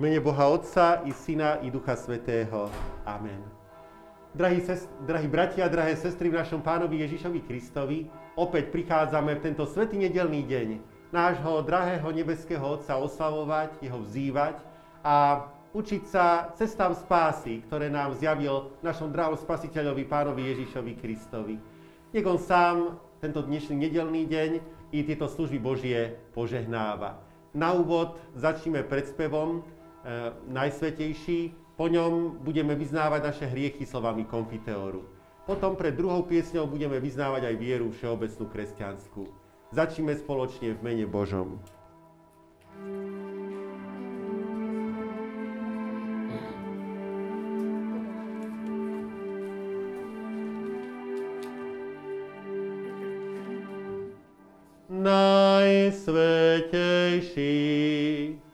mene Boha Otca i Syna i Ducha Svetého. Amen. Drahí, sest, drahí bratia, drahé sestry v našom pánovi Ježišovi Kristovi, opäť prichádzame v tento svetý nedelný deň nášho drahého nebeského Otca oslavovať, jeho vzývať a učiť sa cestám spásy, ktoré nám zjavil našom drahom spasiteľovi pánovi Ježišovi Kristovi. Nech on sám tento dnešný nedelný deň i tieto služby Božie požehnáva. Na úvod začneme predspevom najsvetejší. Po ňom budeme vyznávať naše hriechy slovami konfiteóru. Potom pred druhou piesňou budeme vyznávať aj vieru všeobecnú kresťanskú. Začneme spoločne v mene Božom. Najsvetejší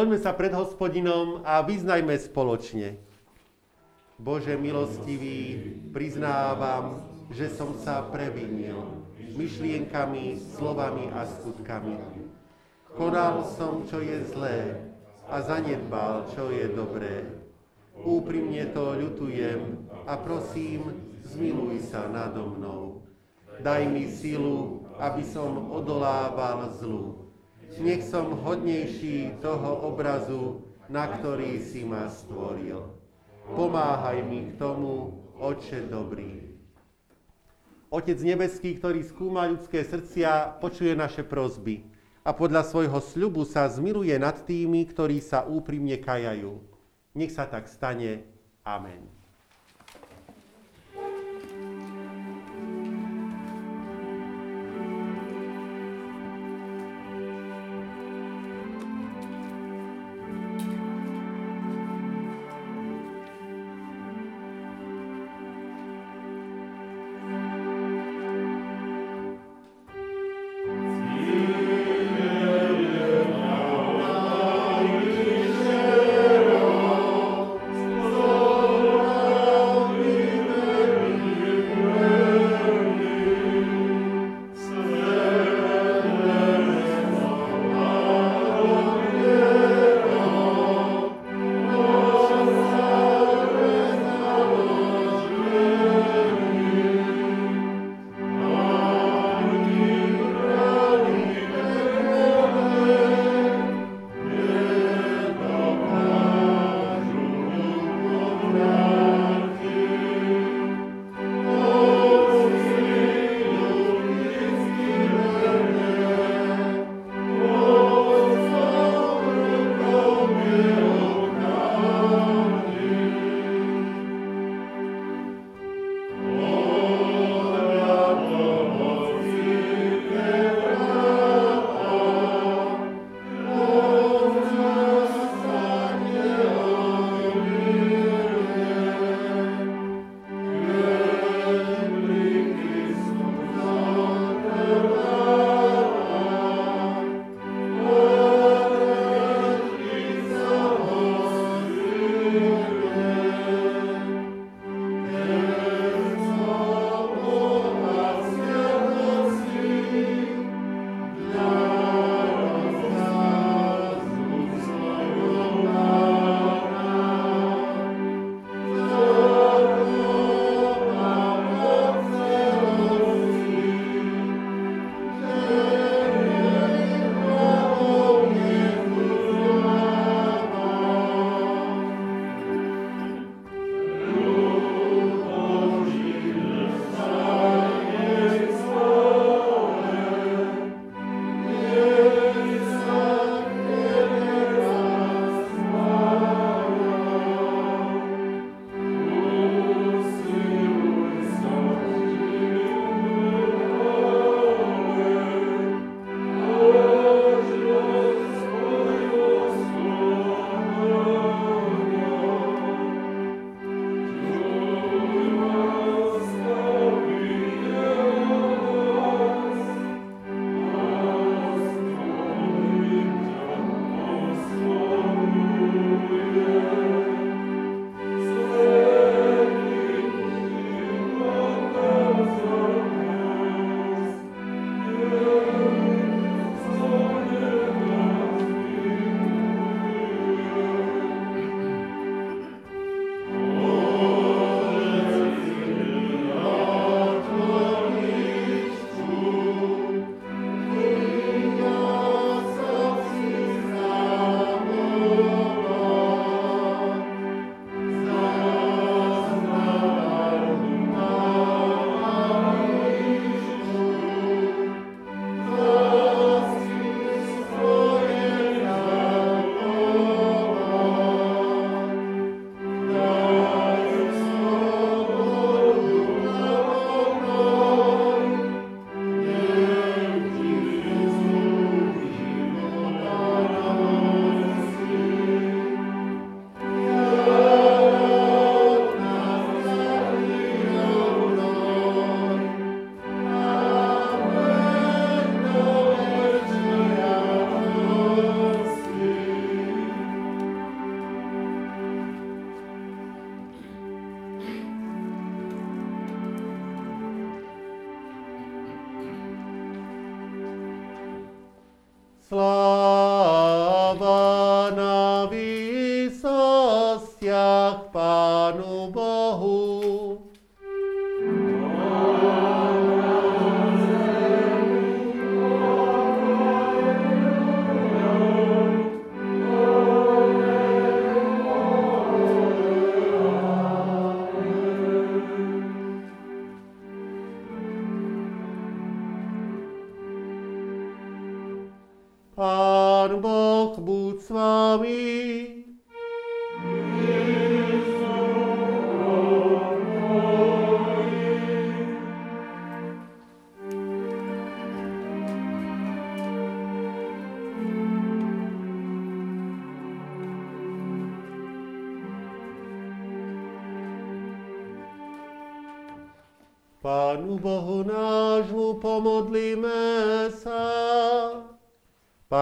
Skloňme sa pred hospodinom a vyznajme spoločne. Bože milostivý, priznávam, že som sa previnil myšlienkami, slovami a skutkami. Konal som, čo je zlé a zanedbal, čo je dobré. Úprimne to ľutujem a prosím, zmiluj sa nado mnou. Daj mi silu, aby som odolával zlu nech som hodnejší toho obrazu, na ktorý si ma stvoril. Pomáhaj mi k tomu, Oče dobrý. Otec nebeský, ktorý skúma ľudské srdcia, počuje naše prozby a podľa svojho sľubu sa zmiluje nad tými, ktorí sa úprimne kajajú. Nech sa tak stane. Amen.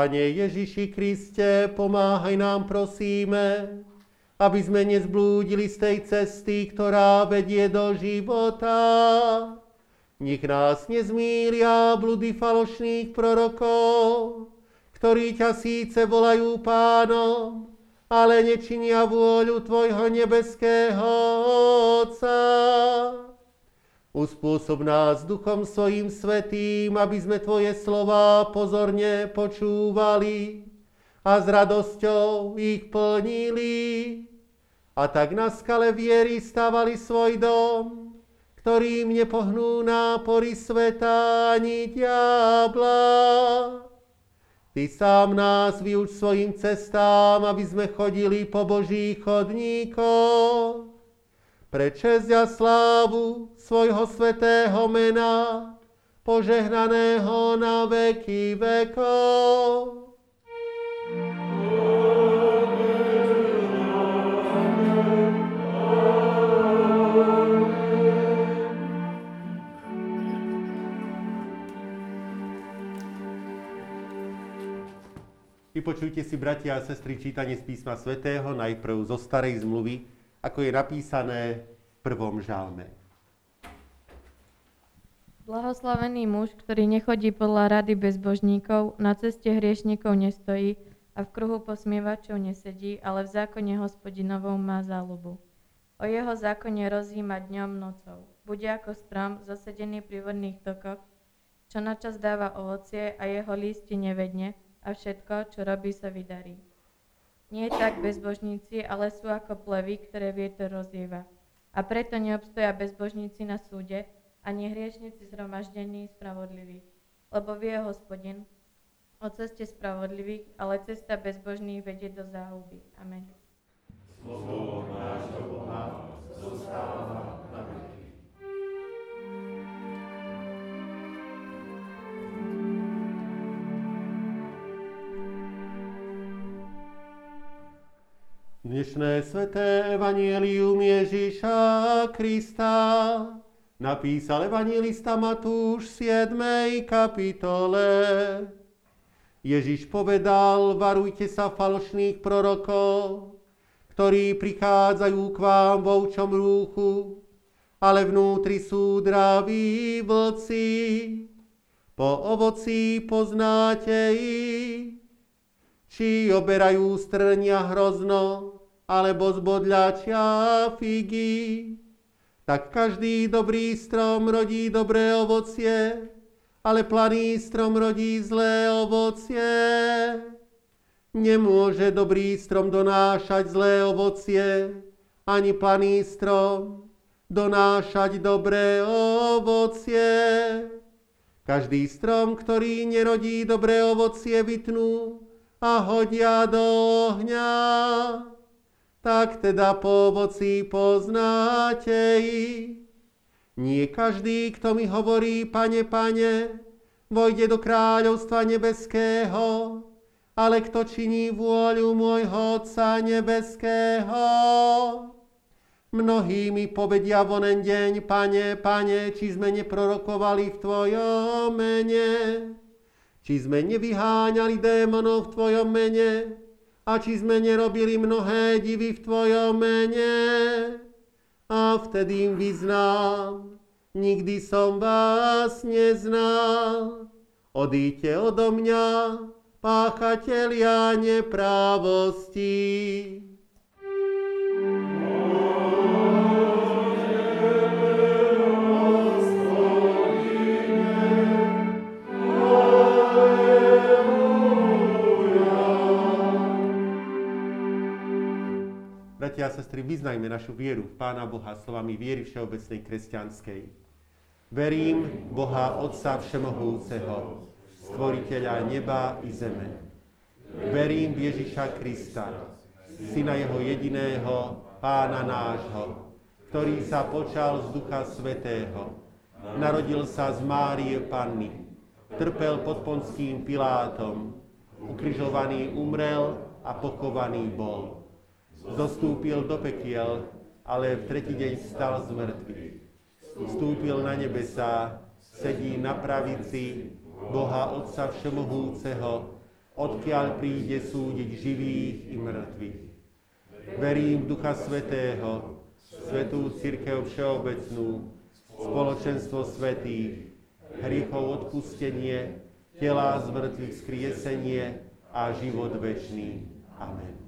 Pane Ježiši Kriste, pomáhaj nám, prosíme, aby sme nezblúdili z tej cesty, ktorá vedie do života. Nech nás nezmíria blúdy falošných prorokov, ktorí ťa síce volajú pánom, ale nečinia vôľu Tvojho nebeského Otca. Uspôsob nás Duchom svojim svetým, aby sme Tvoje slova pozorne počúvali a s radosťou ich plnili. A tak na skale viery stavali svoj dom, ktorým nepohnú nápory sveta ani diabla. Ty sám nás vyuč svojim cestám, aby sme chodili po Božích chodníkoch pre česť a slávu svojho svetého mena, požehnaného na veky vekov. Vypočujte si, bratia a sestry, čítanie z písma svätého najprv zo starej zmluvy, ako je napísané v prvom žalme. Blahoslavený muž, ktorý nechodí podľa rady bezbožníkov, na ceste hriešnikov nestojí a v kruhu posmievačov nesedí, ale v zákone hospodinovom má záľubu. O jeho zákone rozhýma dňom nocou. Bude ako strom zasedený pri vodných tokoch, čo načas dáva ovocie a jeho lísti nevedne a všetko, čo robí, sa vydarí. Nie tak bezbožníci, ale sú ako plevy, ktoré vietor rozdieva. A preto neobstoja bezbožníci na súde, ani hriešnici zhromaždení spravodlivých. Lebo vie hospodin o ceste spravodlivých, ale cesta bezbožných vedie do záhuby. Amen. Slovo nášho Boha zostáva Dnešné sveté evanielium Ježíša Krista napísal evangelista Matúš v 7. kapitole. Ježiš povedal, varujte sa falošných prorokov, ktorí prichádzajú k vám v ovčom rúchu, ale vnútri sú draví vlci. Po ovoci poznáte ich, či oberajú strnia hrozno, alebo zbodľačia figy. Tak každý dobrý strom rodí dobré ovocie, ale planý strom rodí zlé ovocie. Nemôže dobrý strom donášať zlé ovocie, ani planý strom donášať dobré ovocie. Každý strom, ktorý nerodí dobré ovocie, vytnú a hodia do ohňa tak teda po ovoci poznáte ich. Nie každý, kto mi hovorí, pane, pane, vojde do kráľovstva nebeského, ale kto činí vôľu môjho Otca nebeského. Mnohí mi povedia vonen deň, pane, pane, či sme neprorokovali v Tvojom mene, či sme nevyháňali démonov v Tvojom mene, a či sme nerobili mnohé divy v Tvojom mene. A vtedy im vyznám, nikdy som vás neznal. Odíďte odo mňa, páchatelia neprávosti. Vyznajme našu vieru v Pána Boha slovami viery všeobecnej kresťanskej. Verím Boha Otca Všemohúceho, stvoriteľa neba i zeme, Verím Ježiša Krista, Syna Jeho jediného, Pána nášho, ktorý sa počal z Ducha Svetého. Narodil sa z Márie Panny, trpel pod Ponským Pilátom, ukrižovaný umrel a pochovaný bol. Zostúpil do pekiel, ale v tretí deň stal z mŕtvych. Vstúpil na nebesá, sedí na pravici Boha Otca Všemohúceho, odkiaľ príde súdiť živých i mŕtvych. Verím v Ducha Svetého, Svetú Církev Všeobecnú, spoločenstvo svetých, hriechov odpustenie, tela z mŕtvych skriesenie a život večný. Amen.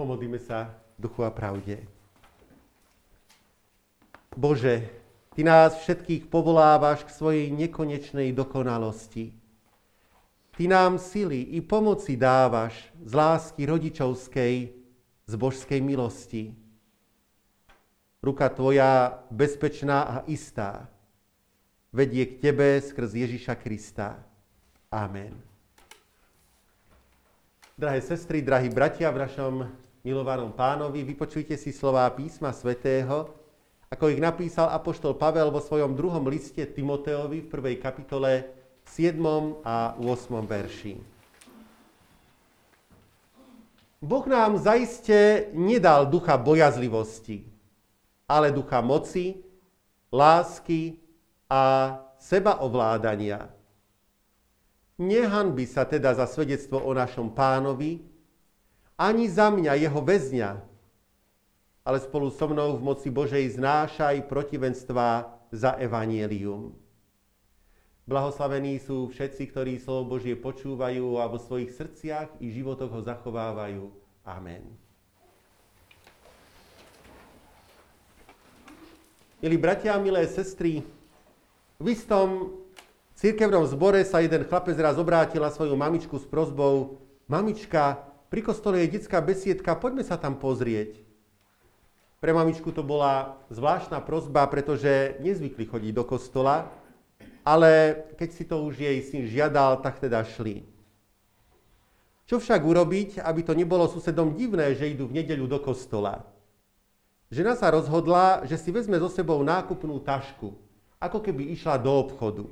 Pomodlíme sa duchu a pravde. Bože, Ty nás všetkých povolávaš k svojej nekonečnej dokonalosti. Ty nám sily i pomoci dávaš z lásky rodičovskej, z božskej milosti. Ruka Tvoja bezpečná a istá vedie k Tebe skrz Ježiša Krista. Amen. Drahé sestry, drahí bratia, v našom milovanom pánovi, vypočujte si slová písma svätého, ako ich napísal apoštol Pavel vo svojom druhom liste Timoteovi v prvej kapitole 7. a 8. verši. Boh nám zaiste nedal ducha bojazlivosti, ale ducha moci, lásky a sebaovládania. Nehanby sa teda za svedectvo o našom pánovi, ani za mňa, jeho väzňa, ale spolu so mnou v moci Božej znášaj protivenstvá za evanielium. Blahoslavení sú všetci, ktorí slovo Božie počúvajú a vo svojich srdciach i životoch ho zachovávajú. Amen. Milí bratia milé sestry, v istom cirkevnom zbore sa jeden chlapec raz obrátil na svoju mamičku s prozbou Mamička, pri kostole je detská besiedka, poďme sa tam pozrieť. Pre mamičku to bola zvláštna prozba, pretože nezvykli chodiť do kostola, ale keď si to už jej syn žiadal, tak teda šli. Čo však urobiť, aby to nebolo susedom divné, že idú v nedeľu do kostola? Žena sa rozhodla, že si vezme so sebou nákupnú tašku, ako keby išla do obchodu.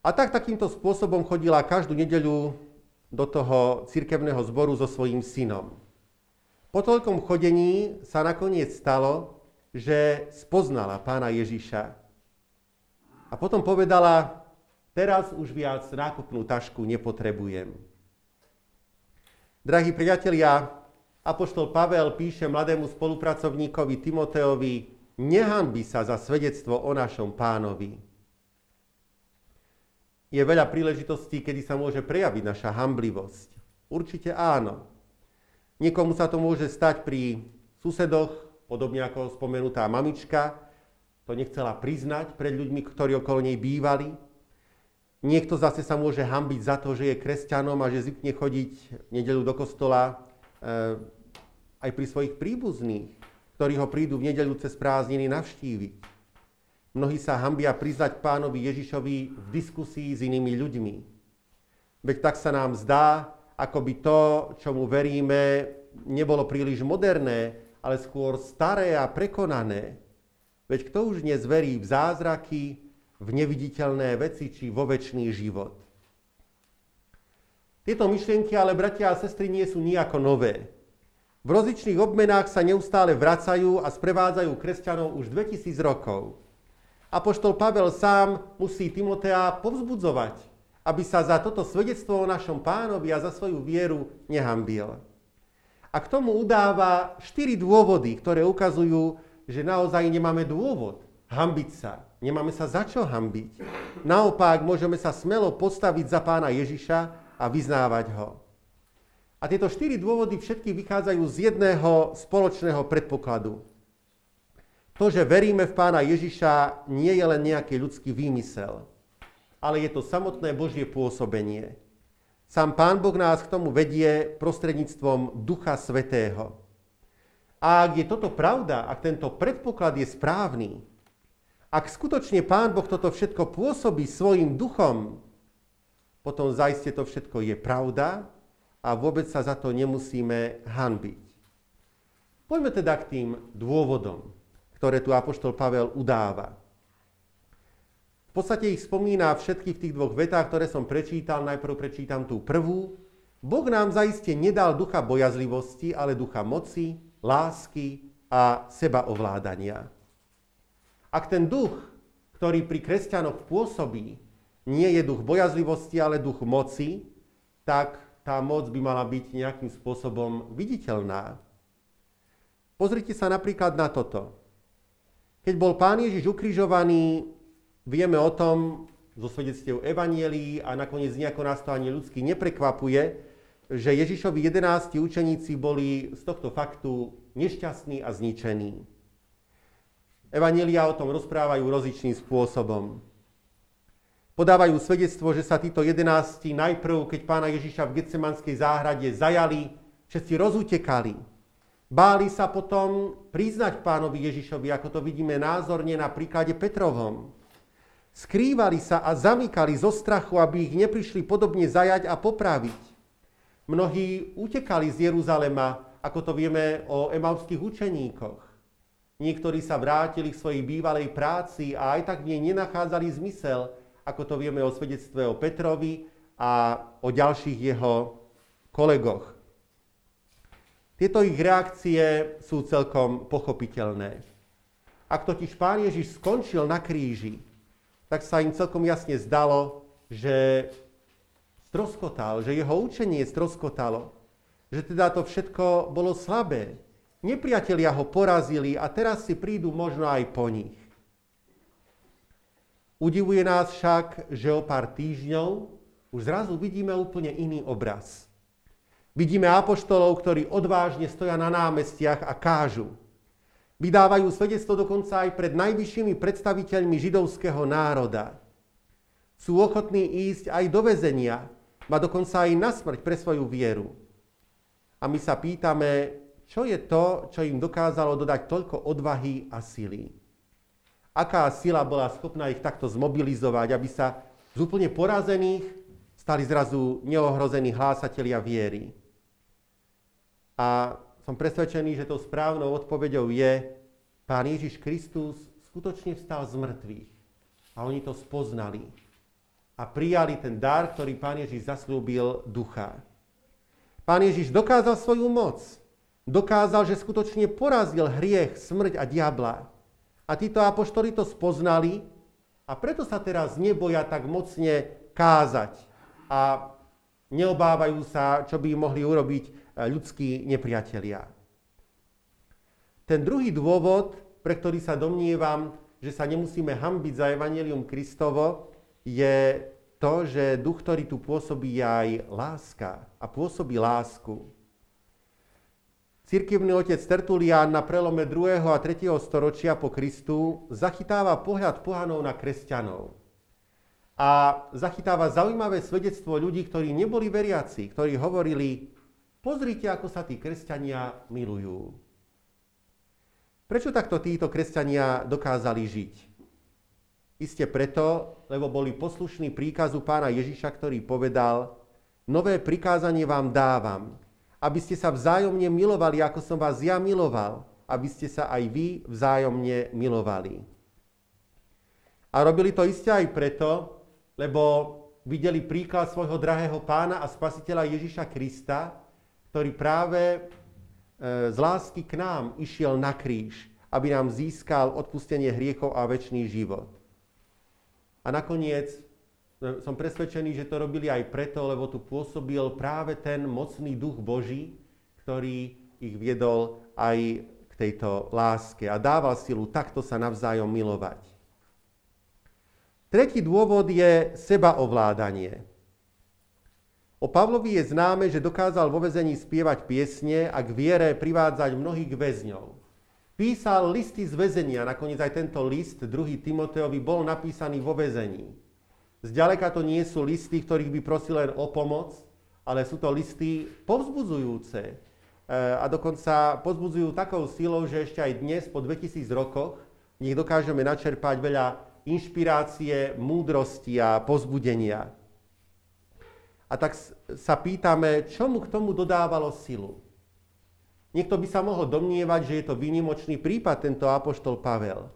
A tak takýmto spôsobom chodila každú nedeľu do toho cirkevného zboru so svojím synom. Po toľkom chodení sa nakoniec stalo, že spoznala pána Ježiša. A potom povedala, teraz už viac nákupnú tašku nepotrebujem. Drahí priatelia, Apoštol Pavel píše mladému spolupracovníkovi Timoteovi, nehanbi sa za svedectvo o našom pánovi. Je veľa príležitostí, kedy sa môže prejaviť naša hamblivosť. Určite áno. Niekomu sa to môže stať pri susedoch, podobne ako spomenutá mamička, to nechcela priznať pred ľuďmi, ktorí okolo nej bývali. Niekto zase sa môže hambiť za to, že je kresťanom a že zvykne chodiť v nedelu do kostola e, aj pri svojich príbuzných, ktorí ho prídu v nedelu cez prázdniny navštíviť. Mnohí sa hambia priznať pánovi Ježišovi v diskusii s inými ľuďmi. Veď tak sa nám zdá, ako by to, čomu veríme, nebolo príliš moderné, ale skôr staré a prekonané. Veď kto už dnes verí v zázraky, v neviditeľné veci či vo väčší život? Tieto myšlienky ale, bratia a sestry, nie sú nejako nové. V rozličných obmenách sa neustále vracajú a sprevádzajú kresťanov už 2000 rokov. Apoštol Pavel sám musí Timotea povzbudzovať, aby sa za toto svedectvo o našom pánovi a za svoju vieru nehambil. A k tomu udáva štyri dôvody, ktoré ukazujú, že naozaj nemáme dôvod hambiť sa. Nemáme sa za čo hambiť. Naopak, môžeme sa smelo postaviť za pána Ježiša a vyznávať ho. A tieto štyri dôvody všetky vychádzajú z jedného spoločného predpokladu. To, že veríme v pána Ježiša, nie je len nejaký ľudský výmysel ale je to samotné Božie pôsobenie. Sám Pán Boh nás k tomu vedie prostredníctvom Ducha Svetého. A ak je toto pravda, ak tento predpoklad je správny, ak skutočne Pán Boh toto všetko pôsobí svojim duchom, potom zaiste to všetko je pravda a vôbec sa za to nemusíme hanbiť. Poďme teda k tým dôvodom, ktoré tu Apoštol Pavel udáva. V podstate ich spomína všetky v tých dvoch vetách, ktoré som prečítal. Najprv prečítam tú prvú. Boh nám zaiste nedal ducha bojazlivosti, ale ducha moci, lásky a sebaovládania. Ak ten duch, ktorý pri kresťanoch pôsobí, nie je duch bojazlivosti, ale duch moci, tak tá moc by mala byť nejakým spôsobom viditeľná. Pozrite sa napríklad na toto. Keď bol pán Ježiš ukrižovaný, Vieme o tom zo svedectiev Evanielii a nakoniec nejako nás to ani ľudsky neprekvapuje, že Ježišovi 11 učeníci boli z tohto faktu nešťastní a zničení. Evanielia o tom rozprávajú rozličným spôsobom. Podávajú svedectvo, že sa títo jedenácti najprv, keď pána Ježiša v Getsemanskej záhrade zajali, všetci rozutekali. Báli sa potom priznať pánovi Ježišovi, ako to vidíme názorne na príklade Petrovom. Skrývali sa a zamykali zo strachu, aby ich neprišli podobne zajať a popraviť. Mnohí utekali z Jeruzalema, ako to vieme o emavských učeníkoch. Niektorí sa vrátili k svojej bývalej práci a aj tak v nej nenachádzali zmysel, ako to vieme o svedectve o Petrovi a o ďalších jeho kolegoch. Tieto ich reakcie sú celkom pochopiteľné. Ak totiž pán Ježiš skončil na kríži, tak sa im celkom jasne zdalo, že stroskotal, že jeho učenie stroskotalo, že teda to všetko bolo slabé. Nepriatelia ho porazili a teraz si prídu možno aj po nich. Udivuje nás však, že o pár týždňov už zrazu vidíme úplne iný obraz. Vidíme apoštolov, ktorí odvážne stoja na námestiach a kážu. Vydávajú svedectvo dokonca aj pred najvyššími predstaviteľmi židovského národa. Sú ochotní ísť aj do väzenia, a dokonca aj na smrť pre svoju vieru. A my sa pýtame, čo je to, čo im dokázalo dodať toľko odvahy a sily. Aká sila bola schopná ich takto zmobilizovať, aby sa z úplne porazených stali zrazu neohrození hlásatelia viery. A som presvedčený, že tou správnou odpoveďou je, Pán Ježiš Kristus skutočne vstal z mŕtvych. A oni to spoznali. A prijali ten dar, ktorý Pán Ježiš zaslúbil ducha. Pán Ježiš dokázal svoju moc. Dokázal, že skutočne porazil hriech, smrť a diabla. A títo apoštoli to spoznali a preto sa teraz neboja tak mocne kázať a neobávajú sa, čo by mohli urobiť ľudskí nepriatelia. Ten druhý dôvod, pre ktorý sa domnievam, že sa nemusíme hambiť za Evangelium Kristovo, je to, že duch, ktorý tu pôsobí, je aj láska a pôsobí lásku. Cirkevný otec Tertulián na prelome 2. a 3. storočia po Kristu zachytáva pohľad pohanov na kresťanov. A zachytáva zaujímavé svedectvo ľudí, ktorí neboli veriaci, ktorí hovorili, pozrite, ako sa tí kresťania milujú. Prečo takto títo kresťania dokázali žiť? Iste preto, lebo boli poslušní príkazu pána Ježiša, ktorý povedal, nové prikázanie vám dávam, aby ste sa vzájomne milovali, ako som vás ja miloval, aby ste sa aj vy vzájomne milovali. A robili to iste aj preto, lebo videli príklad svojho drahého pána a spasiteľa Ježiša Krista, ktorý práve E, z lásky k nám išiel na kríž, aby nám získal odpustenie hriechov a väčší život. A nakoniec e, som presvedčený, že to robili aj preto, lebo tu pôsobil práve ten mocný duch Boží, ktorý ich viedol aj k tejto láske a dával silu takto sa navzájom milovať. Tretí dôvod je sebaovládanie. O Pavlovi je známe, že dokázal vo vezení spievať piesne a k viere privádzať mnohých väzňov. Písal listy z väzenia, nakoniec aj tento list, druhý Timoteovi, bol napísaný vo väzení. Zďaleka to nie sú listy, ktorých by prosil len o pomoc, ale sú to listy povzbudzujúce. E, a dokonca povzbudzujú takou silou, že ešte aj dnes, po 2000 rokoch, v nich dokážeme načerpať veľa inšpirácie, múdrosti a pozbudenia. A tak sa pýtame, čo mu k tomu dodávalo silu. Niekto by sa mohol domnievať, že je to výnimočný prípad tento apoštol Pavel.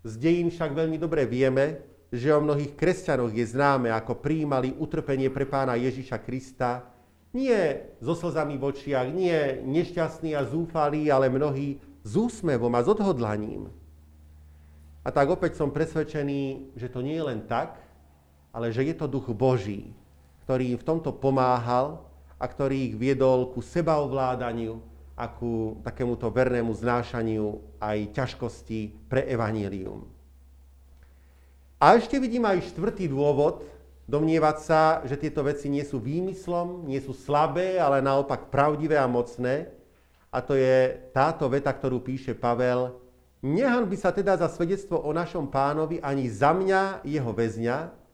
Z dejín však veľmi dobre vieme, že o mnohých kresťanoch je známe, ako prijímali utrpenie pre pána Ježiša Krista, nie so slzami v očiach, nie nešťastní a zúfalí, ale mnohí s úsmevom a s odhodlaním. A tak opäť som presvedčený, že to nie je len tak, ale že je to duch Boží, ktorý im v tomto pomáhal a ktorý ich viedol ku sebaovládaniu a ku takémuto vernému znášaniu aj ťažkosti pre evanílium. A ešte vidím aj štvrtý dôvod, domnievať sa, že tieto veci nie sú výmyslom, nie sú slabé, ale naopak pravdivé a mocné. A to je táto veta, ktorú píše Pavel. by sa teda za svedectvo o našom pánovi ani za mňa, jeho väzňa,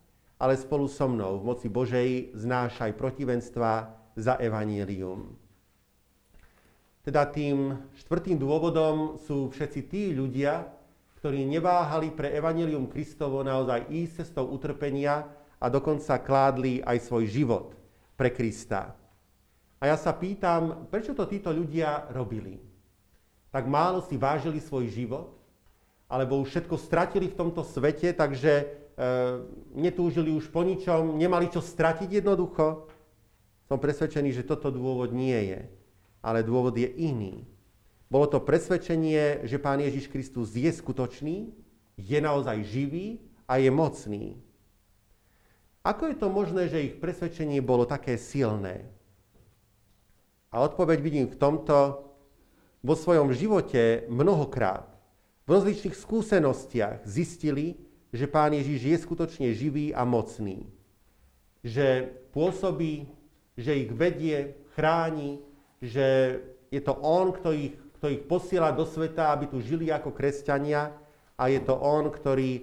ale spolu so mnou v moci Božej znášaj protivenstva za evanílium. Teda tým štvrtým dôvodom sú všetci tí ľudia, ktorí neváhali pre evanílium Kristovo naozaj ísť cestou utrpenia a dokonca kládli aj svoj život pre Krista. A ja sa pýtam, prečo to títo ľudia robili? Tak málo si vážili svoj život? Alebo už všetko stratili v tomto svete, takže netúžili už po ničom, nemali čo stratiť jednoducho. Som presvedčený, že toto dôvod nie je, ale dôvod je iný. Bolo to presvedčenie, že Pán Ježiš Kristus je skutočný, je naozaj živý a je mocný. Ako je to možné, že ich presvedčenie bolo také silné? A odpoveď vidím v tomto, vo svojom živote mnohokrát, v rozličných skúsenostiach zistili, že Pán Ježiš je skutočne živý a mocný. Že pôsobí, že ich vedie, chráni, že je to On, kto ich, kto ich posiela do sveta, aby tu žili ako kresťania a je to On, ktorý e,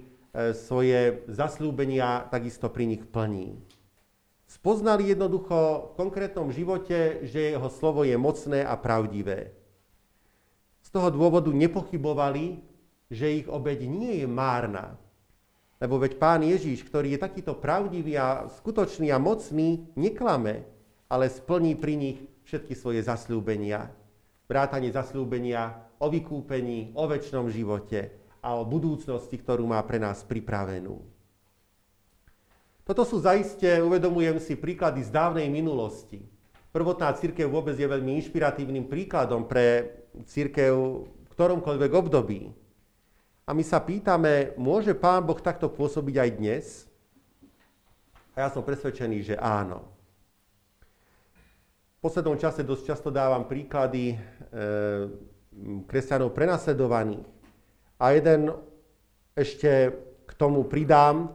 svoje zaslúbenia takisto pri nich plní. Spoznali jednoducho v konkrétnom živote, že jeho slovo je mocné a pravdivé. Z toho dôvodu nepochybovali, že ich obeď nie je márna. Lebo veď pán Ježíš, ktorý je takýto pravdivý a skutočný a mocný, neklame, ale splní pri nich všetky svoje zasľúbenia. Vrátanie zasľúbenia o vykúpení, o väčšnom živote a o budúcnosti, ktorú má pre nás pripravenú. Toto sú zaiste, uvedomujem si, príklady z dávnej minulosti. Prvotná církev vôbec je veľmi inšpiratívnym príkladom pre církev v ktoromkoľvek období. A my sa pýtame, môže Pán Boh takto pôsobiť aj dnes? A ja som presvedčený, že áno. V poslednom čase dosť často dávam príklady e, kresťanov prenasledovaných. A jeden ešte k tomu pridám,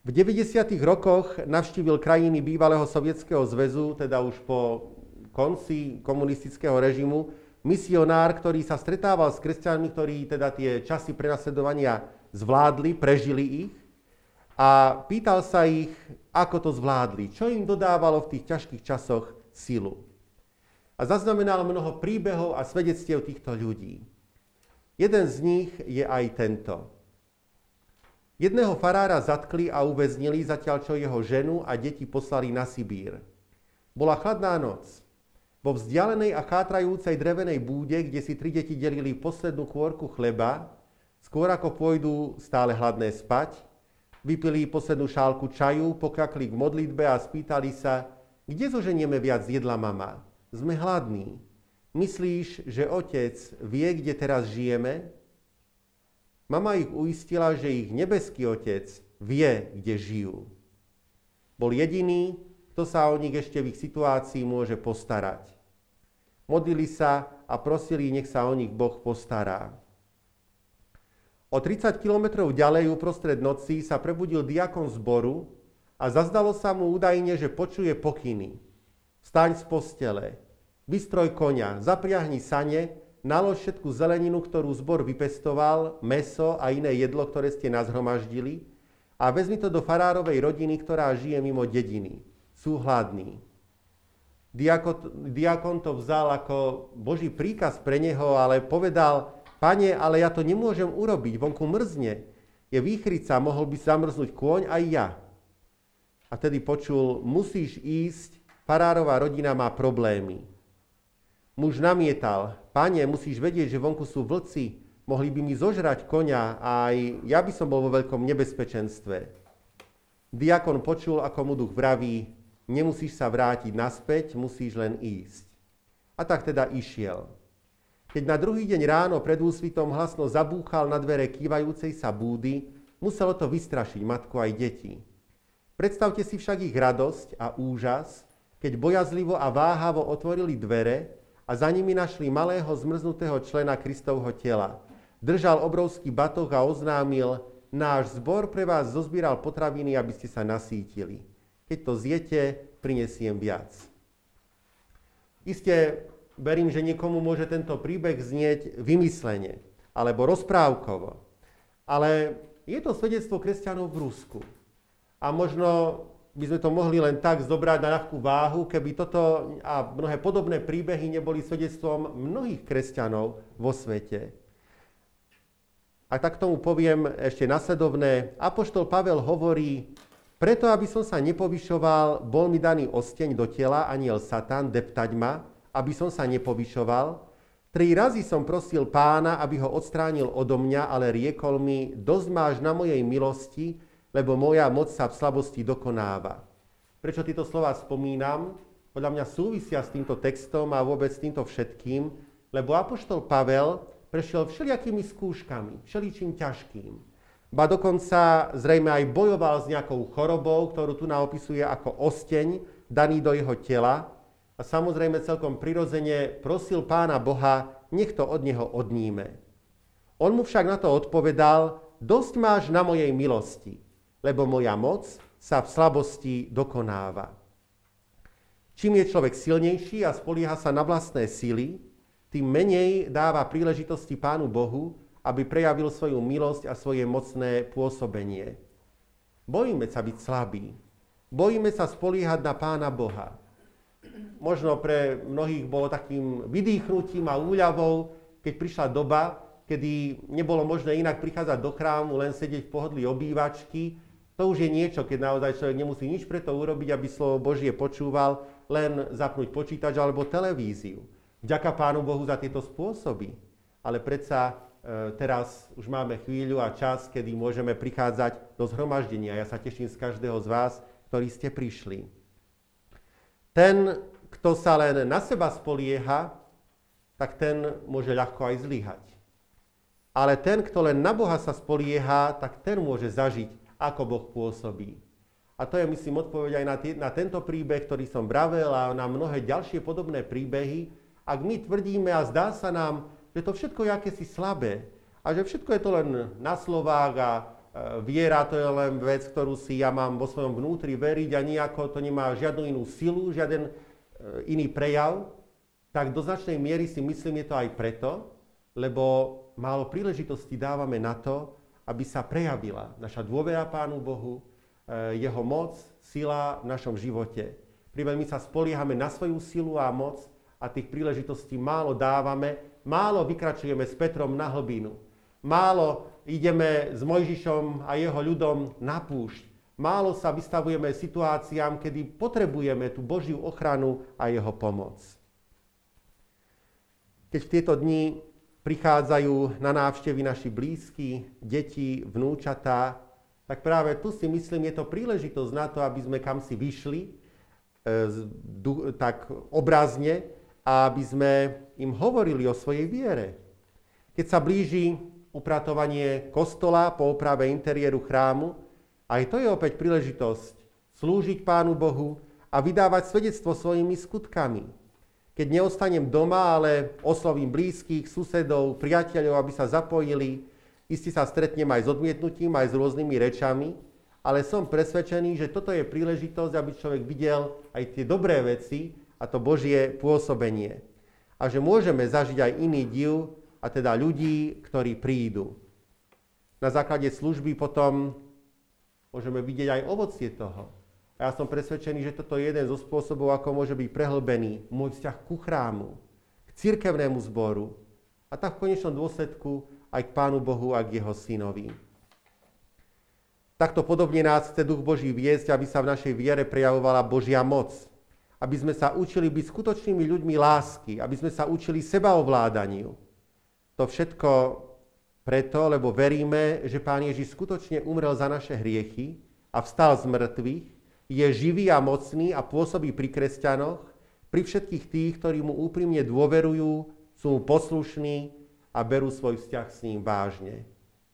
v 90. rokoch navštívil krajiny bývalého Sovietskeho zväzu, teda už po konci komunistického režimu, misionár, ktorý sa stretával s kresťanmi, ktorí teda tie časy prenasledovania zvládli, prežili ich a pýtal sa ich, ako to zvládli, čo im dodávalo v tých ťažkých časoch silu. A zaznamenal mnoho príbehov a svedectiev týchto ľudí. Jeden z nich je aj tento. Jedného farára zatkli a uväznili, zatiaľ čo jeho ženu a deti poslali na Sibír. Bola chladná noc. Vo vzdialenej a chátrajúcej drevenej búde, kde si tri deti delili poslednú kôrku chleba, skôr ako pôjdu stále hladné spať, vypili poslednú šálku čaju, pokakli k modlitbe a spýtali sa, kde zoženieme viac jedla, mama? Sme hladní. Myslíš, že otec vie, kde teraz žijeme? Mama ich uistila, že ich nebeský otec vie, kde žijú. Bol jediný, kto sa o nich ešte v ich situácii môže postarať. Modlili sa a prosili, nech sa o nich Boh postará. O 30 kilometrov ďalej uprostred noci sa prebudil diakon zboru a zazdalo sa mu údajne, že počuje pokyny. Staň z postele, vystroj konia, zapriahni sane nalož všetku zeleninu, ktorú zbor vypestoval, meso a iné jedlo, ktoré ste nazhromaždili a vezmi to do farárovej rodiny, ktorá žije mimo dediny. Sú hladní. Diakon, to vzal ako Boží príkaz pre neho, ale povedal, pane, ale ja to nemôžem urobiť, vonku mrzne. Je výchrica, mohol by zamrznúť kôň aj ja. A tedy počul, musíš ísť, farárová rodina má problémy. Muž namietal, pane, musíš vedieť, že vonku sú vlci, mohli by mi zožrať konia a aj ja by som bol vo veľkom nebezpečenstve. Diakon počul, ako mu duch vraví, nemusíš sa vrátiť naspäť, musíš len ísť. A tak teda išiel. Keď na druhý deň ráno pred úsvitom hlasno zabúchal na dvere kývajúcej sa búdy, muselo to vystrašiť matku aj deti. Predstavte si však ich radosť a úžas, keď bojazlivo a váhavo otvorili dvere a za nimi našli malého zmrznutého člena Kristovho tela. Držal obrovský batoh a oznámil, náš zbor pre vás zozbíral potraviny, aby ste sa nasítili. Keď to zjete, prinesiem viac. Isté, verím, že niekomu môže tento príbeh znieť vymyslene alebo rozprávkovo. Ale je to svedectvo kresťanov v Rusku. A možno by sme to mohli len tak zobrať na ľahkú váhu, keby toto a mnohé podobné príbehy neboli svedectvom mnohých kresťanov vo svete. A tak tomu poviem ešte nasledovné. Apoštol Pavel hovorí, preto, aby som sa nepovyšoval, bol mi daný osteň do tela, aniel Satan, deptať ma, aby som sa nepovyšoval. Tri razy som prosil pána, aby ho odstránil odo mňa, ale riekol mi, dosť máš na mojej milosti, lebo moja moc sa v slabosti dokonáva. Prečo tieto slova spomínam? Podľa mňa súvisia s týmto textom a vôbec s týmto všetkým, lebo Apoštol Pavel prešiel všelijakými skúškami, všeličím ťažkým. Ba dokonca zrejme aj bojoval s nejakou chorobou, ktorú tu naopisuje ako osteň, daný do jeho tela. A samozrejme celkom prirodzene prosil pána Boha, nech to od neho odníme. On mu však na to odpovedal, dosť máš na mojej milosti lebo moja moc sa v slabosti dokonáva. Čím je človek silnejší a spolieha sa na vlastné sily, tým menej dáva príležitosti Pánu Bohu, aby prejavil svoju milosť a svoje mocné pôsobenie. Bojíme sa byť slabí. Bojíme sa spoliehať na Pána Boha. Možno pre mnohých bolo takým vydýchnutím a úľavou, keď prišla doba, kedy nebolo možné inak prichádzať do chrámu, len sedieť v pohodlí obývačky, to už je niečo, keď naozaj človek nemusí nič preto urobiť, aby slovo Božie počúval, len zapnúť počítač alebo televíziu. Vďaka Pánu Bohu za tieto spôsoby. Ale predsa teraz už máme chvíľu a čas, kedy môžeme prichádzať do zhromaždenia. Ja sa teším z každého z vás, ktorí ste prišli. Ten, kto sa len na seba spolieha, tak ten môže ľahko aj zlyhať. Ale ten, kto len na Boha sa spolieha, tak ten môže zažiť ako Boh pôsobí. A to je, myslím, odpoveď aj na, t- na tento príbeh, ktorý som bravel a na mnohé ďalšie podobné príbehy. Ak my tvrdíme a zdá sa nám, že to všetko je akési slabé a že všetko je to len na slovách a e, viera to je len vec, ktorú si ja mám vo svojom vnútri veriť a nejako to nemá žiadnu inú silu, žiaden e, iný prejav, tak do značnej miery si myslím, je to aj preto, lebo málo príležitosti dávame na to, aby sa prejavila naša dôvera Pánu Bohu, eh, jeho moc, sila v našom živote. Príbeh my sa spoliehame na svoju silu a moc a tých príležitostí málo dávame, málo vykračujeme s Petrom na hlbinu, málo ideme s Mojžišom a jeho ľudom na púšť, málo sa vystavujeme situáciám, kedy potrebujeme tú Božiu ochranu a jeho pomoc. Keď v tieto dni prichádzajú na návštevy naši blízky, deti, vnúčatá, tak práve tu si myslím, je to príležitosť na to, aby sme kam si vyšli, e, tak obrazne, a aby sme im hovorili o svojej viere. Keď sa blíži upratovanie kostola po oprave interiéru chrámu, aj to je opäť príležitosť slúžiť Pánu Bohu a vydávať svedectvo svojimi skutkami keď neostanem doma, ale oslovím blízkych, susedov, priateľov, aby sa zapojili, isti sa stretnem aj s odmietnutím, aj s rôznymi rečami, ale som presvedčený, že toto je príležitosť, aby človek videl aj tie dobré veci a to Božie pôsobenie. A že môžeme zažiť aj iný div, a teda ľudí, ktorí prídu. Na základe služby potom môžeme vidieť aj ovocie toho. A ja som presvedčený, že toto je jeden zo spôsobov, ako môže byť prehlbený môj vzťah ku chrámu, k cirkevnému zboru a tak v konečnom dôsledku aj k Pánu Bohu a k Jeho synovi. Takto podobne nás chce Duch Boží viesť, aby sa v našej viere prejavovala Božia moc. Aby sme sa učili byť skutočnými ľuďmi lásky, aby sme sa učili sebaovládaniu. To všetko preto, lebo veríme, že Pán Ježiš skutočne umrel za naše hriechy a vstal z mŕtvych je živý a mocný a pôsobí pri kresťanoch, pri všetkých tých, ktorí mu úprimne dôverujú, sú mu poslušní a berú svoj vzťah s ním vážne.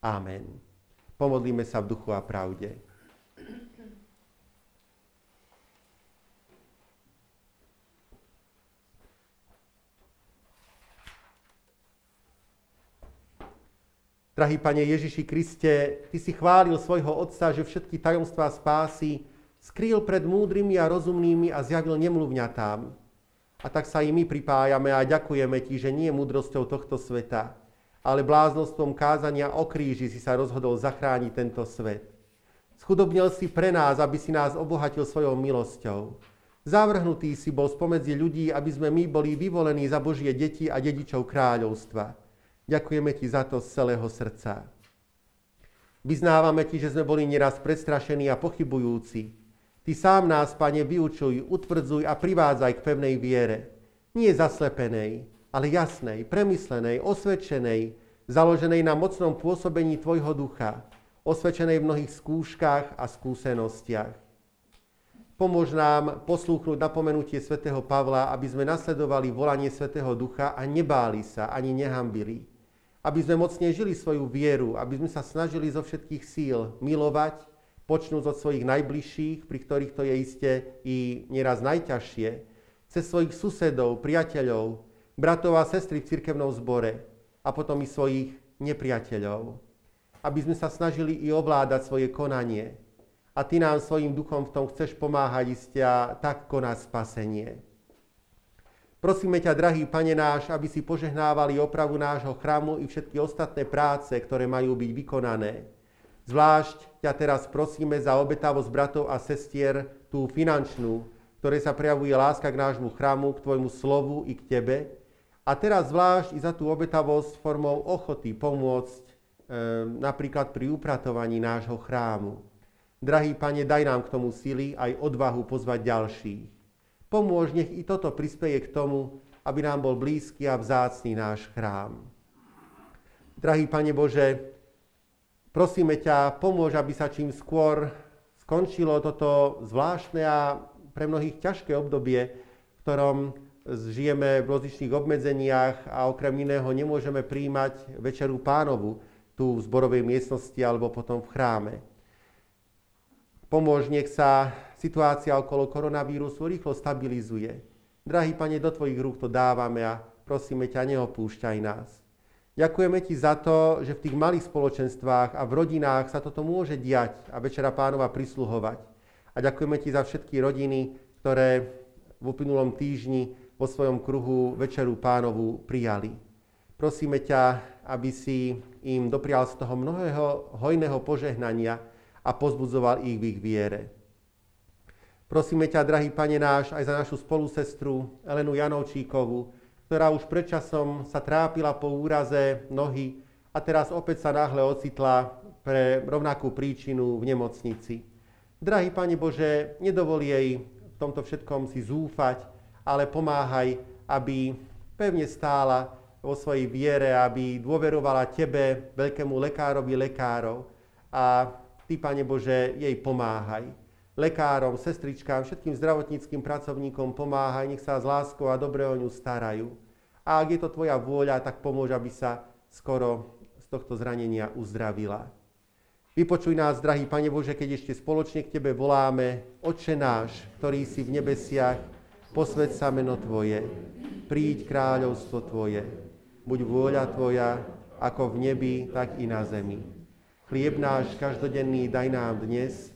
Amen. Pomodlíme sa v duchu a pravde. Drahý Pane Ježiši Kriste, Ty si chválil svojho Otca, že všetky tajomstvá spásy skrýl pred múdrymi a rozumnými a zjavil nemluvňatám. A tak sa i my pripájame a ďakujeme Ti, že nie múdrosťou tohto sveta, ale bláznostvom kázania o kríži si sa rozhodol zachrániť tento svet. Schudobnil si pre nás, aby si nás obohatil svojou milosťou. Zavrhnutý si bol spomedzi ľudí, aby sme my boli vyvolení za Božie deti a dedičov kráľovstva. Ďakujeme Ti za to z celého srdca. Vyznávame Ti, že sme boli nieraz prestrašení a pochybujúci, Ty sám nás, Pane, vyučuj, utvrdzuj a privádzaj k pevnej viere. Nie zaslepenej, ale jasnej, premyslenej, osvedčenej, založenej na mocnom pôsobení Tvojho ducha, osvedčenej v mnohých skúškach a skúsenostiach. Pomôž nám poslúchnuť napomenutie svätého Pavla, aby sme nasledovali volanie svätého Ducha a nebáli sa ani nehambili. Aby sme mocne žili svoju vieru, aby sme sa snažili zo všetkých síl milovať, počnúť od svojich najbližších, pri ktorých to je iste i nieraz najťažšie, cez svojich susedov, priateľov, bratov a sestry v cirkevnom zbore a potom i svojich nepriateľov. Aby sme sa snažili i ovládať svoje konanie. A Ty nám svojim duchom v tom chceš pomáhať iste a tak konať spasenie. Prosíme ťa, drahý Pane náš, aby si požehnávali opravu nášho chrámu i všetky ostatné práce, ktoré majú byť vykonané Zvlášť ťa teraz prosíme za obetavosť bratov a sestier, tú finančnú, ktoré sa prejavuje láska k nášmu chrámu, k Tvojmu slovu i k Tebe, A teraz zvlášť i za tú obetavosť formou ochoty pomôcť e, napríklad pri upratovaní nášho chrámu. Drahý Pane, daj nám k tomu sily aj odvahu pozvať ďalších. Pomôž, nech i toto prispieje k tomu, aby nám bol blízky a vzácný náš chrám. Drahý Pane Bože, prosíme ťa, pomôž, aby sa čím skôr skončilo toto zvláštne a pre mnohých ťažké obdobie, v ktorom žijeme v rozličných obmedzeniach a okrem iného nemôžeme príjmať večeru pánovu tu v zborovej miestnosti alebo potom v chráme. Pomôž, nech sa situácia okolo koronavírusu rýchlo stabilizuje. Drahý Pane, do Tvojich rúk to dávame a prosíme ťa, neopúšťaj nás. Ďakujeme Ti za to, že v tých malých spoločenstvách a v rodinách sa toto môže diať a Večera Pánova prisluhovať. A ďakujeme Ti za všetky rodiny, ktoré v uplynulom týždni vo svojom kruhu Večeru Pánovu prijali. Prosíme ťa, aby si im doprial z toho mnohého hojného požehnania, a pozbudzoval ich v ich viere. Prosíme ťa, drahý Pane náš, aj za našu spolusestru Elenu Janovčíkovú, ktorá už predčasom sa trápila po úraze nohy a teraz opäť sa náhle ocitla pre rovnakú príčinu v nemocnici. Drahý Pane Bože, nedovol jej v tomto všetkom si zúfať, ale pomáhaj, aby pevne stála vo svojej viere, aby dôverovala Tebe, veľkému lekárovi lekárov a Ty, Pane Bože, jej pomáhaj. Lekárom, sestričkám, všetkým zdravotníckým pracovníkom pomáhaj, nech sa s láskou a dobre o ňu starajú. A ak je to Tvoja vôľa, tak pomôž, aby sa skoro z tohto zranenia uzdravila. Vypočuj nás, drahý Pane Bože, keď ešte spoločne k Tebe voláme, Oče náš, ktorý si v nebesiach, posved sa meno Tvoje, príď kráľovstvo Tvoje, buď vôľa Tvoja, ako v nebi, tak i na zemi. Chlieb náš každodenný daj nám dnes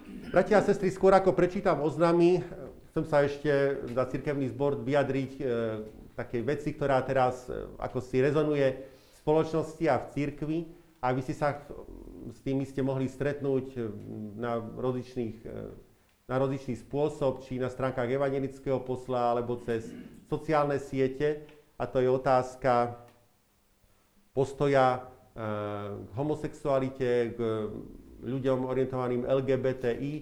Bratia a sestry, skôr ako prečítam oznamy, chcem sa ešte za cirkevný zbor vyjadriť e, takej veci, ktorá teraz e, ako si rezonuje v spoločnosti a v cirkvi a vy ste sa s tými ste mohli stretnúť e, na rozličných, e, na rozličný spôsob, či na stránkach evangelického posla, alebo cez sociálne siete. A to je otázka postoja e, k homosexualite, k ľuďom orientovaným LGBTI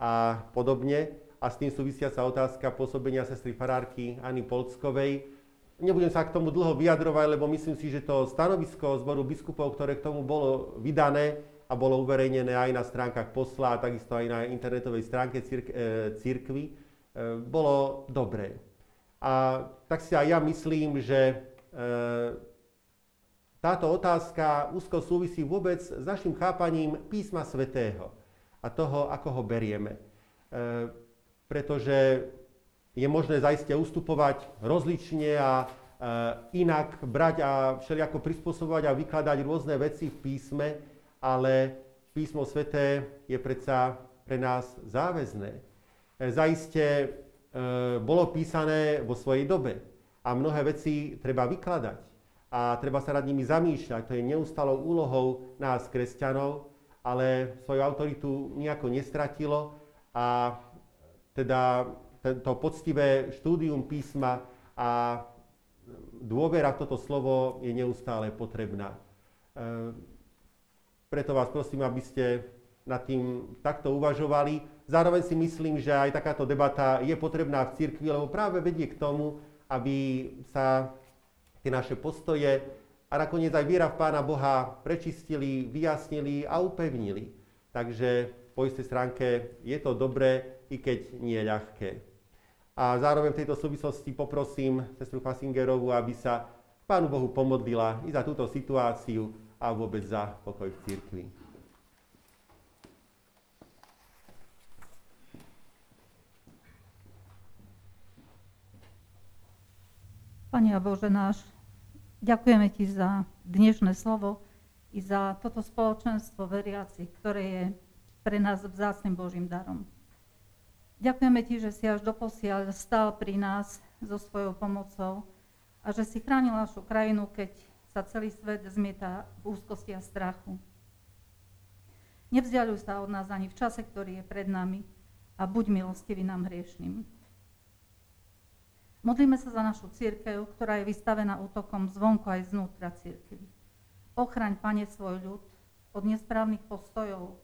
a podobne. A s tým súvisia sa otázka pôsobenia sestry farárky Ani Polckovej. Nebudem sa k tomu dlho vyjadrovať, lebo myslím si, že to stanovisko zboru biskupov, ktoré k tomu bolo vydané a bolo uverejnené aj na stránkach posla a takisto aj na internetovej stránke círk- e, církvy, e, bolo dobré. A tak si aj ja myslím, že e, táto otázka úzko súvisí vôbec s našim chápaním písma svätého a toho, ako ho berieme. E, pretože je možné zaiste ustupovať rozlične a e, inak brať a všelijako prispôsobovať a vykladať rôzne veci v písme, ale písmo sväté je predsa pre nás záväzné. E, zaiste e, bolo písané vo svojej dobe a mnohé veci treba vykladať a treba sa nad nimi zamýšľať. To je neustalou úlohou nás, kresťanov, ale svoju autoritu nejako nestratilo a teda tento poctivé štúdium písma a dôvera v toto slovo je neustále potrebná. E, preto vás prosím, aby ste nad tým takto uvažovali. Zároveň si myslím, že aj takáto debata je potrebná v cirkvi, lebo práve vedie k tomu, aby sa tie naše postoje a nakoniec aj viera v Pána Boha prečistili, vyjasnili a upevnili. Takže po istej stránke je to dobré, i keď nie je ľahké. A zároveň v tejto súvislosti poprosím sestru Fasingerovú, aby sa Pánu Bohu pomodlila i za túto situáciu a vôbec za pokoj v cirkvi. Panie Boże nasz, Ďakujeme Ti za dnešné slovo i za toto spoločenstvo veriacich, ktoré je pre nás vzácným Božím darom. Ďakujeme Ti, že si až doposiaľ stal pri nás so svojou pomocou a že si chránil našu krajinu, keď sa celý svet zmieta v úzkosti a strachu. Nevzdialuj sa od nás ani v čase, ktorý je pred nami a buď milostivý nám hriešným. Modlíme sa za našu církev, ktorá je vystavená útokom zvonku aj znútra církvy. Ochraň, Pane, svoj ľud od nesprávnych postojov,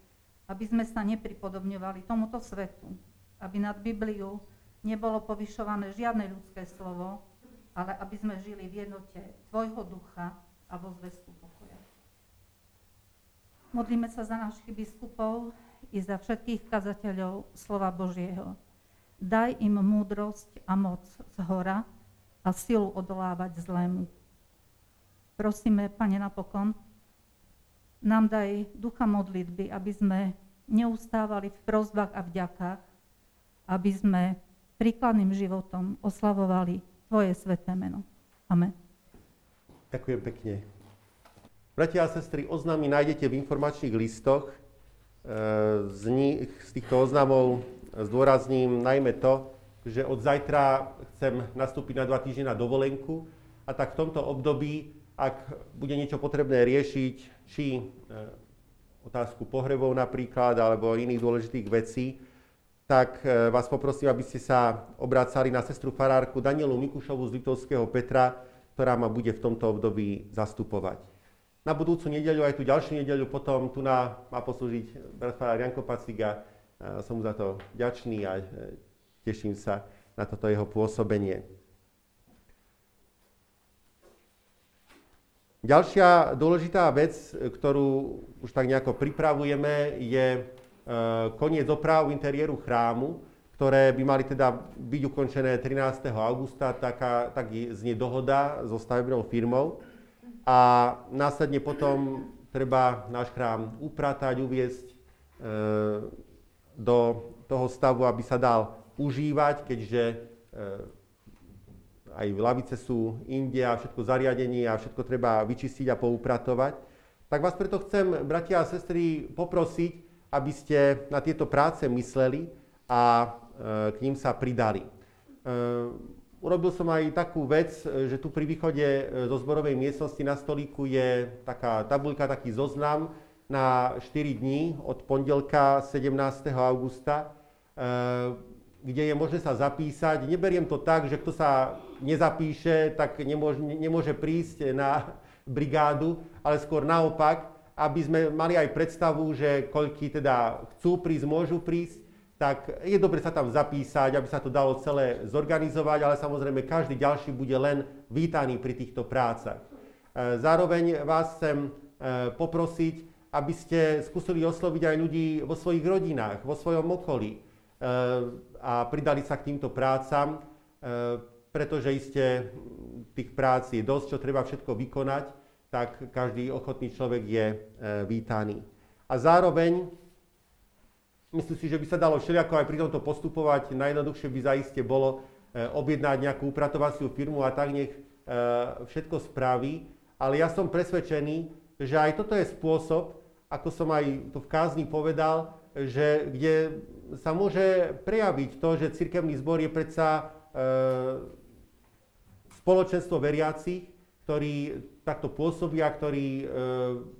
aby sme sa nepripodobňovali tomuto svetu, aby nad Bibliu nebolo povyšované žiadne ľudské slovo, ale aby sme žili v jednote Tvojho ducha a vo zväzku pokoja. Modlíme sa za našich biskupov i za všetkých kazateľov slova Božieho Daj im múdrosť a moc z hora a silu odolávať zlému. Prosíme, Pane, napokon, nám daj ducha modlitby, aby sme neustávali v prozbách a vďakách, aby sme príkladným životom oslavovali Tvoje sveté meno. Amen. Ďakujem pekne. Bratia a sestry, oznámy nájdete v informačných listoch. E, z, nich, z týchto oznamov zdôrazním najmä to, že od zajtra chcem nastúpiť na dva týždne na dovolenku a tak v tomto období, ak bude niečo potrebné riešiť, či e, otázku pohrebov napríklad, alebo iných dôležitých vecí, tak e, vás poprosím, aby ste sa obrácali na sestru farárku Danielu Mikušovu z Litovského Petra, ktorá ma bude v tomto období zastupovať. Na budúcu nedeľu, aj tu ďalšiu nedeľu, potom tu na, má poslúžiť brat farár Janko Paciga, som mu za to vďačný a e, teším sa na toto jeho pôsobenie. Ďalšia dôležitá vec, ktorú už tak nejako pripravujeme, je e, koniec oprav interiéru chrámu, ktoré by mali teda byť ukončené 13. augusta, taká, tak znie dohoda so stavebnou firmou. A následne potom treba náš chrám upratať, uviesť e, do toho stavu, aby sa dal užívať, keďže e, aj lavice sú inde a všetko zariadenie a všetko treba vyčistiť a poupratovať. Tak vás preto chcem, bratia a sestry, poprosiť, aby ste na tieto práce mysleli a e, k ním sa pridali. E, urobil som aj takú vec, že tu pri východe zo zborovej miestnosti na stolíku je taká tabuľka, taký zoznam, na 4 dní od pondelka 17. augusta, eh, kde je možné sa zapísať. Neberiem to tak, že kto sa nezapíše, tak nemôže, nemôže prísť na brigádu, ale skôr naopak, aby sme mali aj predstavu, že koľky teda chcú prísť, môžu prísť, tak je dobre sa tam zapísať, aby sa to dalo celé zorganizovať, ale samozrejme každý ďalší bude len vítaný pri týchto prácach. Eh, zároveň vás chcem eh, poprosiť, aby ste skúsili osloviť aj ľudí vo svojich rodinách, vo svojom okolí e, a pridali sa k týmto prácam, e, pretože iste tých prác je dosť, čo treba všetko vykonať, tak každý ochotný človek je e, vítaný. A zároveň, myslím si, že by sa dalo všelijako aj pri tomto postupovať, najjednoduchšie by zaiste bolo objednať nejakú upratovaciu firmu a tak nech všetko spraví. Ale ja som presvedčený, že aj toto je spôsob, ako som aj to v kázni povedal, že kde sa môže prejaviť to, že cirkevný zbor je predsa e, spoločenstvo veriacich, ktorí takto pôsobia, ktorí e,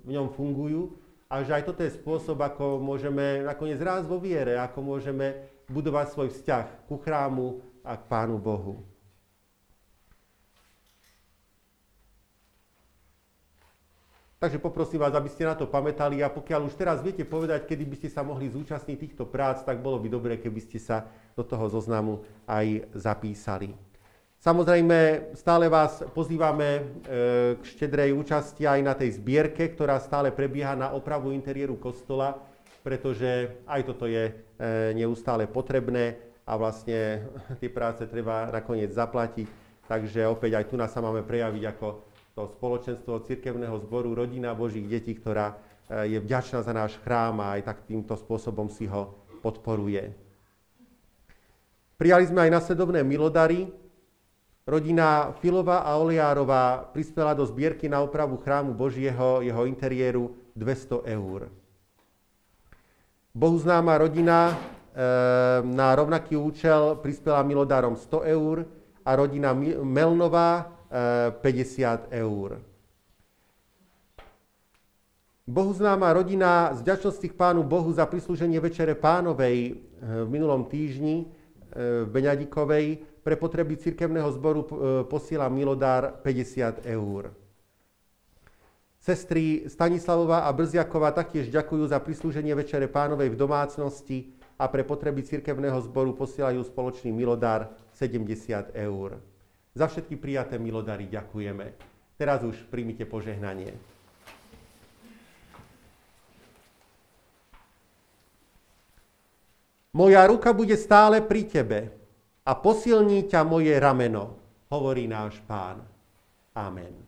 v ňom fungujú a že aj toto je spôsob, ako môžeme nakoniec raz vo viere, ako môžeme budovať svoj vzťah ku chrámu a k Pánu Bohu. Takže poprosím vás, aby ste na to pamätali a pokiaľ už teraz viete povedať, kedy by ste sa mohli zúčastniť týchto prác, tak bolo by dobré, keby ste sa do toho zoznamu aj zapísali. Samozrejme, stále vás pozývame e, k štedrej účasti aj na tej zbierke, ktorá stále prebieha na opravu interiéru kostola, pretože aj toto je e, neustále potrebné a vlastne tie práce treba nakoniec zaplatiť. Takže opäť aj tu nás sa máme prejaviť ako to spoločenstvo cirkevného zboru Rodina Božích detí, ktorá e, je vďačná za náš chrám a aj tak týmto spôsobom si ho podporuje. Prijali sme aj nasledovné milodary. Rodina Filova a Oliárová prispela do zbierky na opravu chrámu Božieho, jeho interiéru 200 eur. Bohuznáma rodina e, na rovnaký účel prispela milodárom 100 eur a rodina Melnová 50 eur. Bohuznáma rodina z vďačnosti k Pánu Bohu za prislúženie Večere Pánovej e, v minulom týždni e, v Beňadikovej pre potreby cirkevného zboru posiela milodár 50 eur. Sestry Stanislavová a Brziaková taktiež ďakujú za prislúženie Večere Pánovej v domácnosti a pre potreby cirkevného zboru posielajú spoločný milodár 70 eur. Za všetky prijaté milodary ďakujeme. Teraz už príjmite požehnanie. Moja ruka bude stále pri tebe a posilní ťa moje rameno, hovorí náš pán. Amen.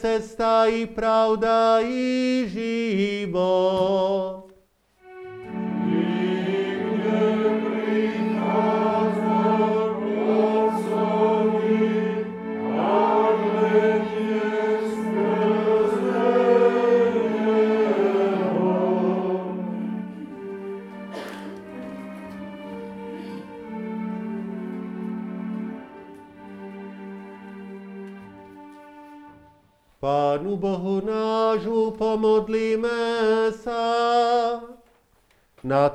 Cesta i pravda i život.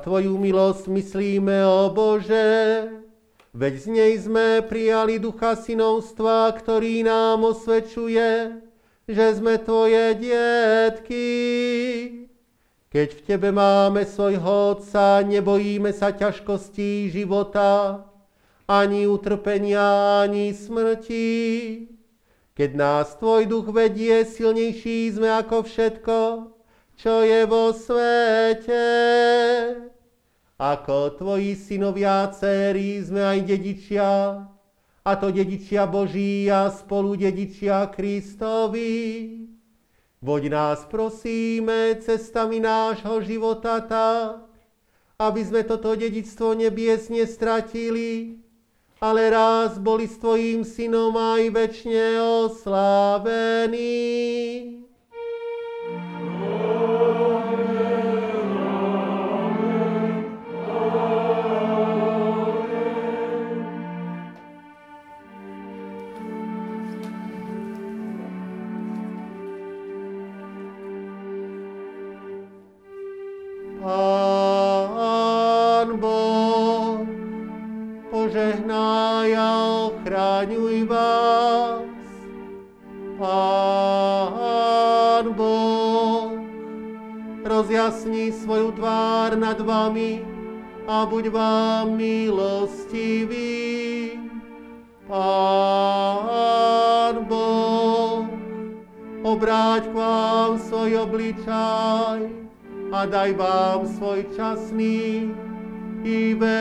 Tvoju milosť myslíme, o Bože, veď z nej sme prijali ducha synovstva, ktorý nám osvedčuje, že sme Tvoje dietky. Keď v Tebe máme svojho Otca, nebojíme sa ťažkostí života, ani utrpenia, ani smrti keď nás Tvoj duch vedie, silnejší sme ako všetko, čo je vo svete. Ako Tvoji synovia céry sme aj dedičia, a to dedičia Boží a spolu dedičia Kristovi. Voď nás prosíme cestami nášho života tak, aby sme toto dedičstvo nebies nestratili, ale raz boli s Tvojím synom aj väčšine oslávení. Buď vám milostivý. Pán Boh, obráť k vám svoj obličaj a daj vám svoj časný i večný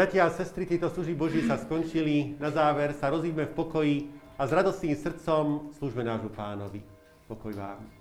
Bratia a sestry, tieto služby Boží sa skončili. Na záver sa rozíďme v pokoji a s radostným srdcom služme nášmu pánovi. Pokoj vám.